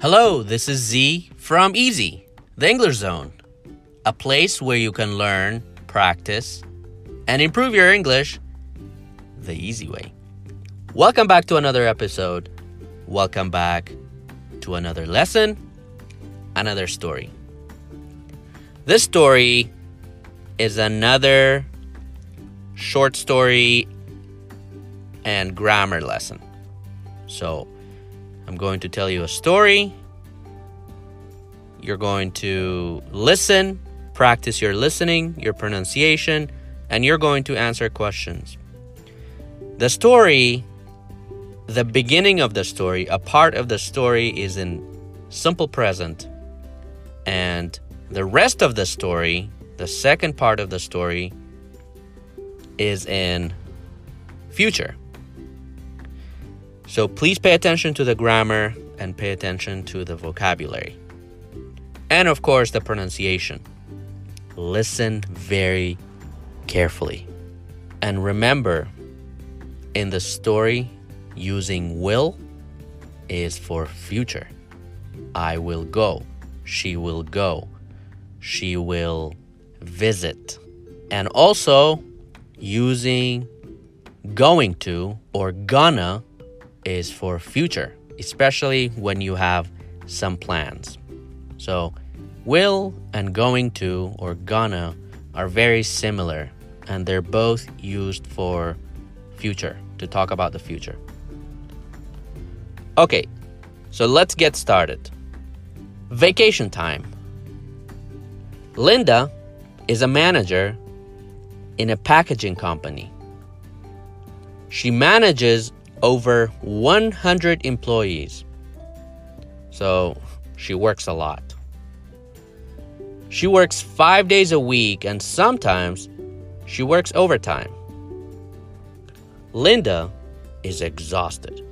Hello, this is Z from Easy, the English Zone, a place where you can learn, practice, and improve your English the easy way. Welcome back to another episode. Welcome back to another lesson, another story. This story is another short story and grammar lesson. So, I'm going to tell you a story. You're going to listen, practice your listening, your pronunciation, and you're going to answer questions. The story, the beginning of the story, a part of the story is in simple present, and the rest of the story, the second part of the story, is in future. So please pay attention to the grammar and pay attention to the vocabulary. And of course, the pronunciation. Listen very carefully. And remember, in the story, using will is for future. I will go. She will go. She will visit. And also, using going to or gonna is for future, especially when you have some plans. So, will and going to or gonna are very similar and they're both used for future to talk about the future. Okay, so let's get started. Vacation time. Linda is a manager in a packaging company. She manages over 100 employees. So she works a lot. She works five days a week and sometimes she works overtime. Linda is exhausted.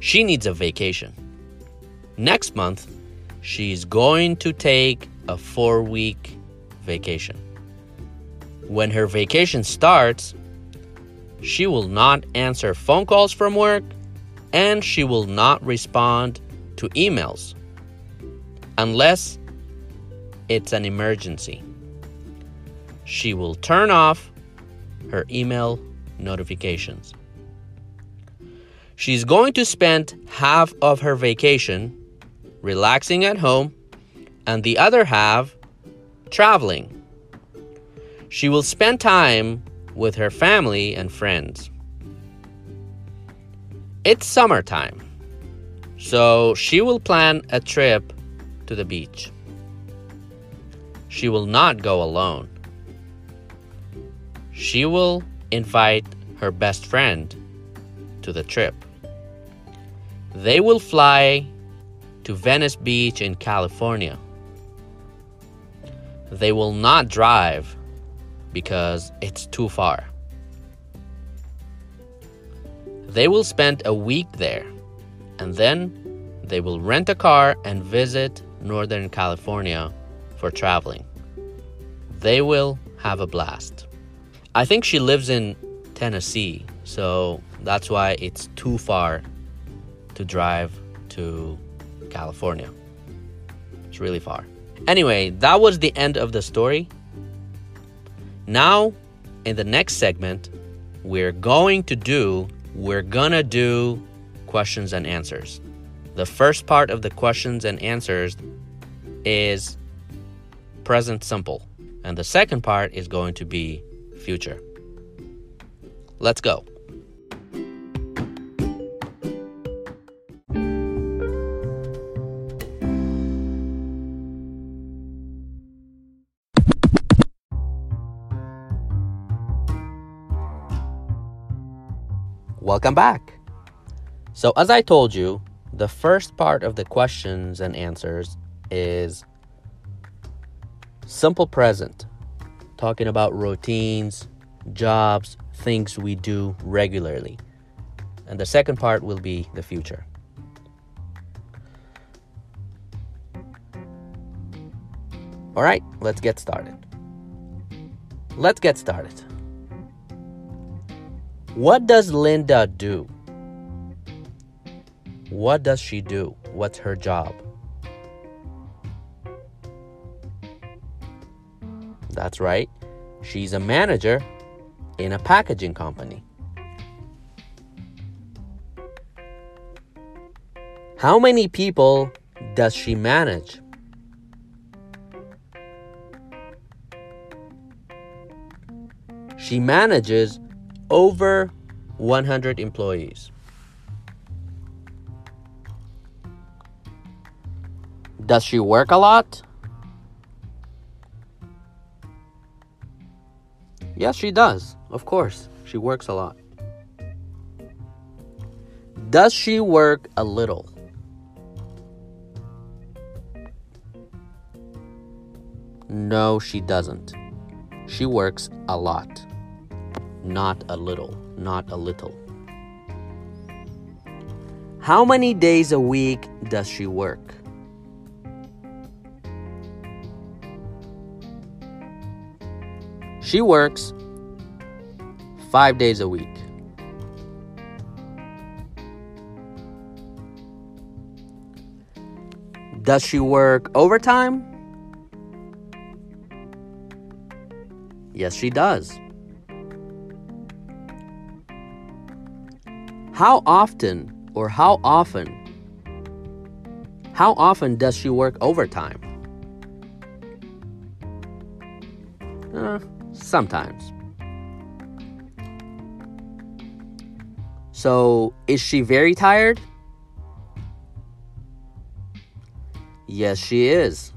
She needs a vacation. Next month, she's going to take a four week vacation. When her vacation starts, she will not answer phone calls from work and she will not respond to emails unless it's an emergency. She will turn off her email notifications. She's going to spend half of her vacation relaxing at home and the other half traveling. She will spend time with her family and friends. It's summertime, so she will plan a trip to the beach. She will not go alone. She will invite her best friend to the trip. They will fly to Venice Beach in California. They will not drive because it's too far. They will spend a week there and then they will rent a car and visit Northern California for traveling. They will have a blast. I think she lives in Tennessee, so that's why it's too far to drive to California. It's really far. Anyway, that was the end of the story. Now, in the next segment, we're going to do, we're gonna do questions and answers. The first part of the questions and answers is present simple, and the second part is going to be future. Let's go. Welcome back. So, as I told you, the first part of the questions and answers is simple present, talking about routines, jobs, things we do regularly. And the second part will be the future. All right, let's get started. Let's get started. What does Linda do? What does she do? What's her job? That's right. She's a manager in a packaging company. How many people does she manage? She manages over 100 employees. Does she work a lot? Yes, she does. Of course, she works a lot. Does she work a little? No, she doesn't. She works a lot. Not a little. Not a little. How many days a week does she work? She works five days a week. Does she work overtime? Yes, she does. How often or how often? How often does she work overtime? Uh, sometimes. So, is she very tired? Yes, she is.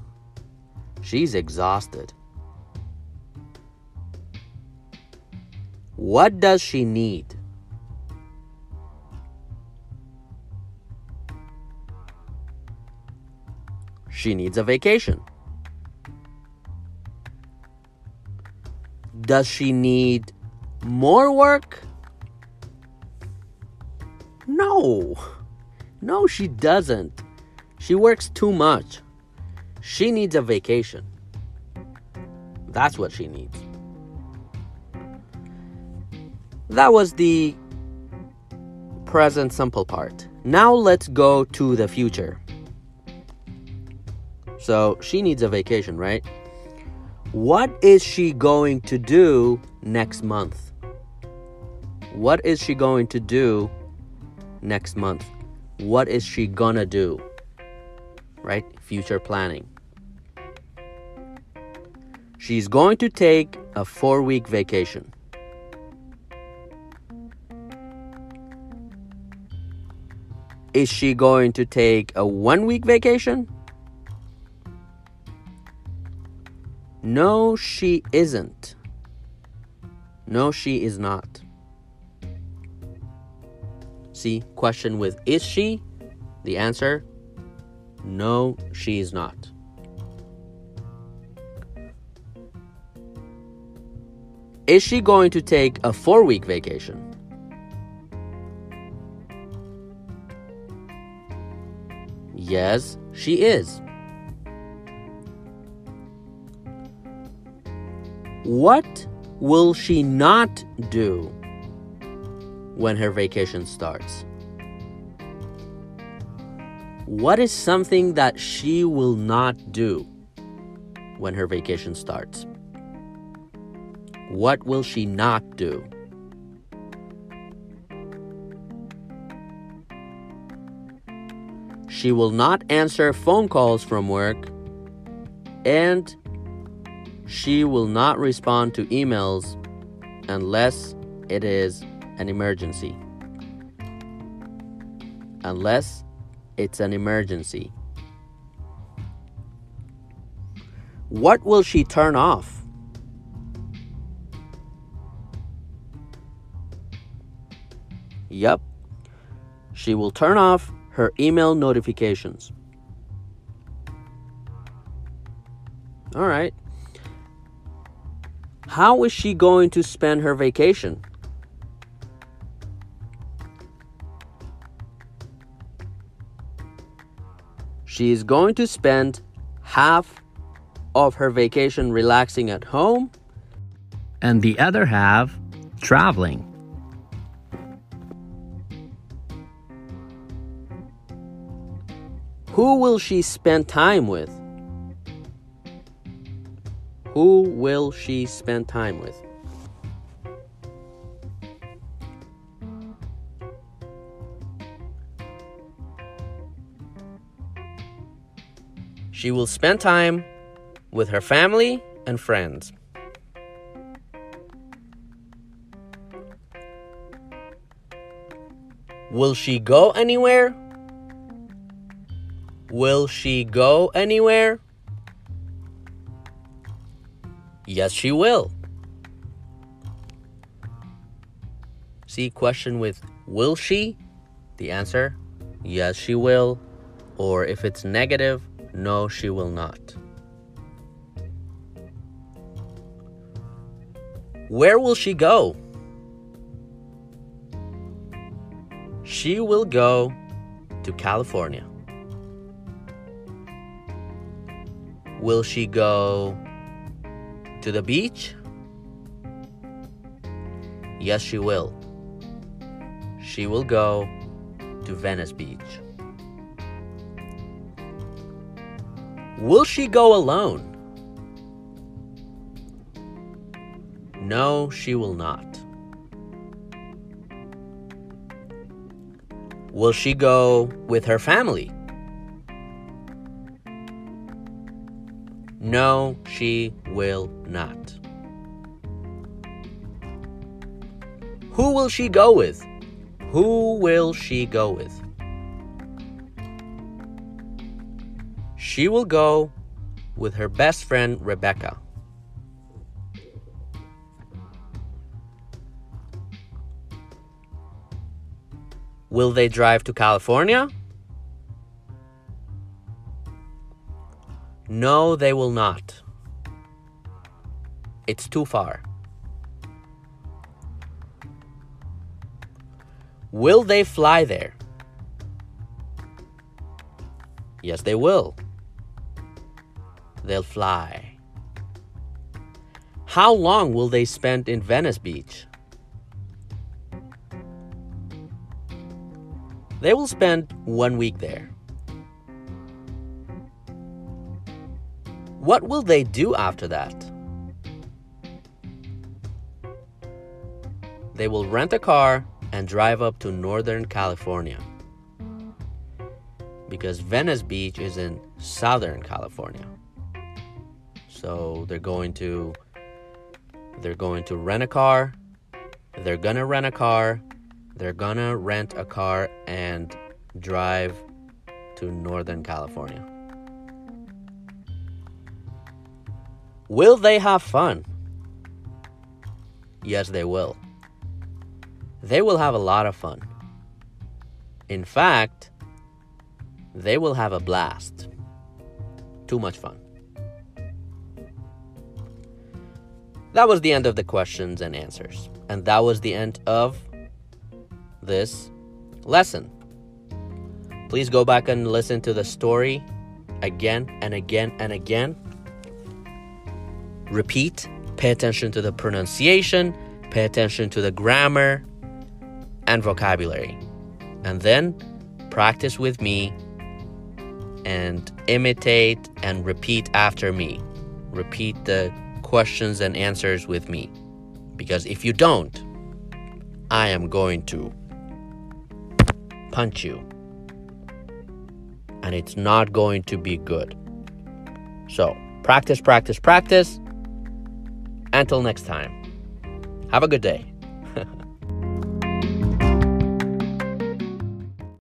She's exhausted. What does she need? She needs a vacation. Does she need more work? No. No, she doesn't. She works too much. She needs a vacation. That's what she needs. That was the present simple part. Now let's go to the future. So she needs a vacation, right? What is she going to do next month? What is she going to do next month? What is she gonna do? Right? Future planning. She's going to take a four week vacation. Is she going to take a one week vacation? No, she isn't. No, she is not. See, question with is she? The answer no, she is not. Is she going to take a four week vacation? Yes, she is. What will she not do when her vacation starts? What is something that she will not do when her vacation starts? What will she not do? She will not answer phone calls from work and she will not respond to emails unless it is an emergency. Unless it's an emergency. What will she turn off? Yep. She will turn off her email notifications. All right. How is she going to spend her vacation? She is going to spend half of her vacation relaxing at home and the other half traveling. Who will she spend time with? Who will she spend time with? She will spend time with her family and friends. Will she go anywhere? Will she go anywhere? Yes, she will. See, question with will she? The answer yes, she will. Or if it's negative, no, she will not. Where will she go? She will go to California. Will she go to the beach? Yes, she will. She will go to Venice Beach. Will she go alone? No, she will not. Will she go with her family? No, she will not. Who will she go with? Who will she go with? She will go with her best friend Rebecca. Will they drive to California? No, they will not. It's too far. Will they fly there? Yes, they will. They'll fly. How long will they spend in Venice Beach? They will spend one week there. What will they do after that? They will rent a car and drive up to Northern California. Because Venice Beach is in Southern California. So they're going to they're going to rent a car. They're gonna rent a car. They're gonna rent a car and drive to Northern California. Will they have fun? Yes, they will. They will have a lot of fun. In fact, they will have a blast. Too much fun. That was the end of the questions and answers. And that was the end of this lesson. Please go back and listen to the story again and again and again. Repeat, pay attention to the pronunciation, pay attention to the grammar and vocabulary. And then practice with me and imitate and repeat after me. Repeat the questions and answers with me. Because if you don't, I am going to punch you. And it's not going to be good. So, practice, practice, practice. Until next time, have a good day.